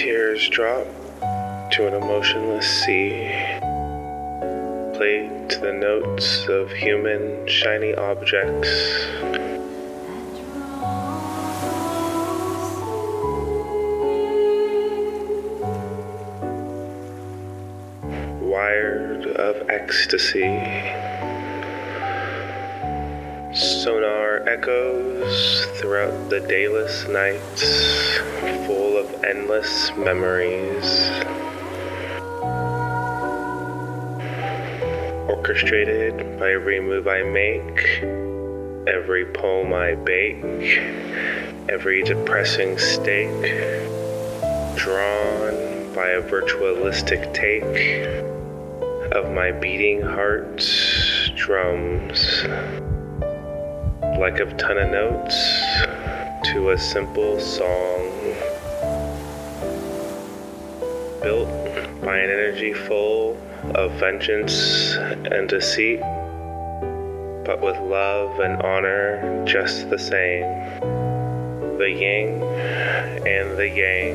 tears drop to an emotionless sea, played to the notes of human shiny objects. Wired of ecstasy. Sonar echoes throughout the dayless nights, of endless memories. Orchestrated by every move I make, every poem I bake, every depressing stake, drawn by a virtualistic take of my beating heart's drums like a ton of notes to a simple song built by an energy full of vengeance and deceit, but with love and honor just the same. The yin and the yang,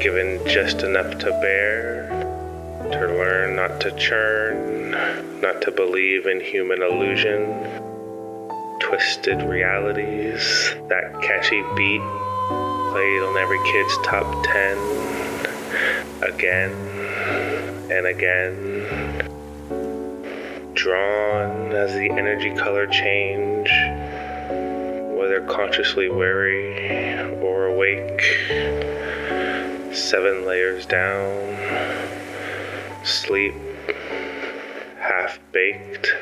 given just enough to bear, to learn not to churn, not to believe in human illusion twisted realities, that catchy beat played on every kid's top 10 again and again. Drawn as the energy color change, whether consciously weary or awake, seven layers down, sleep half baked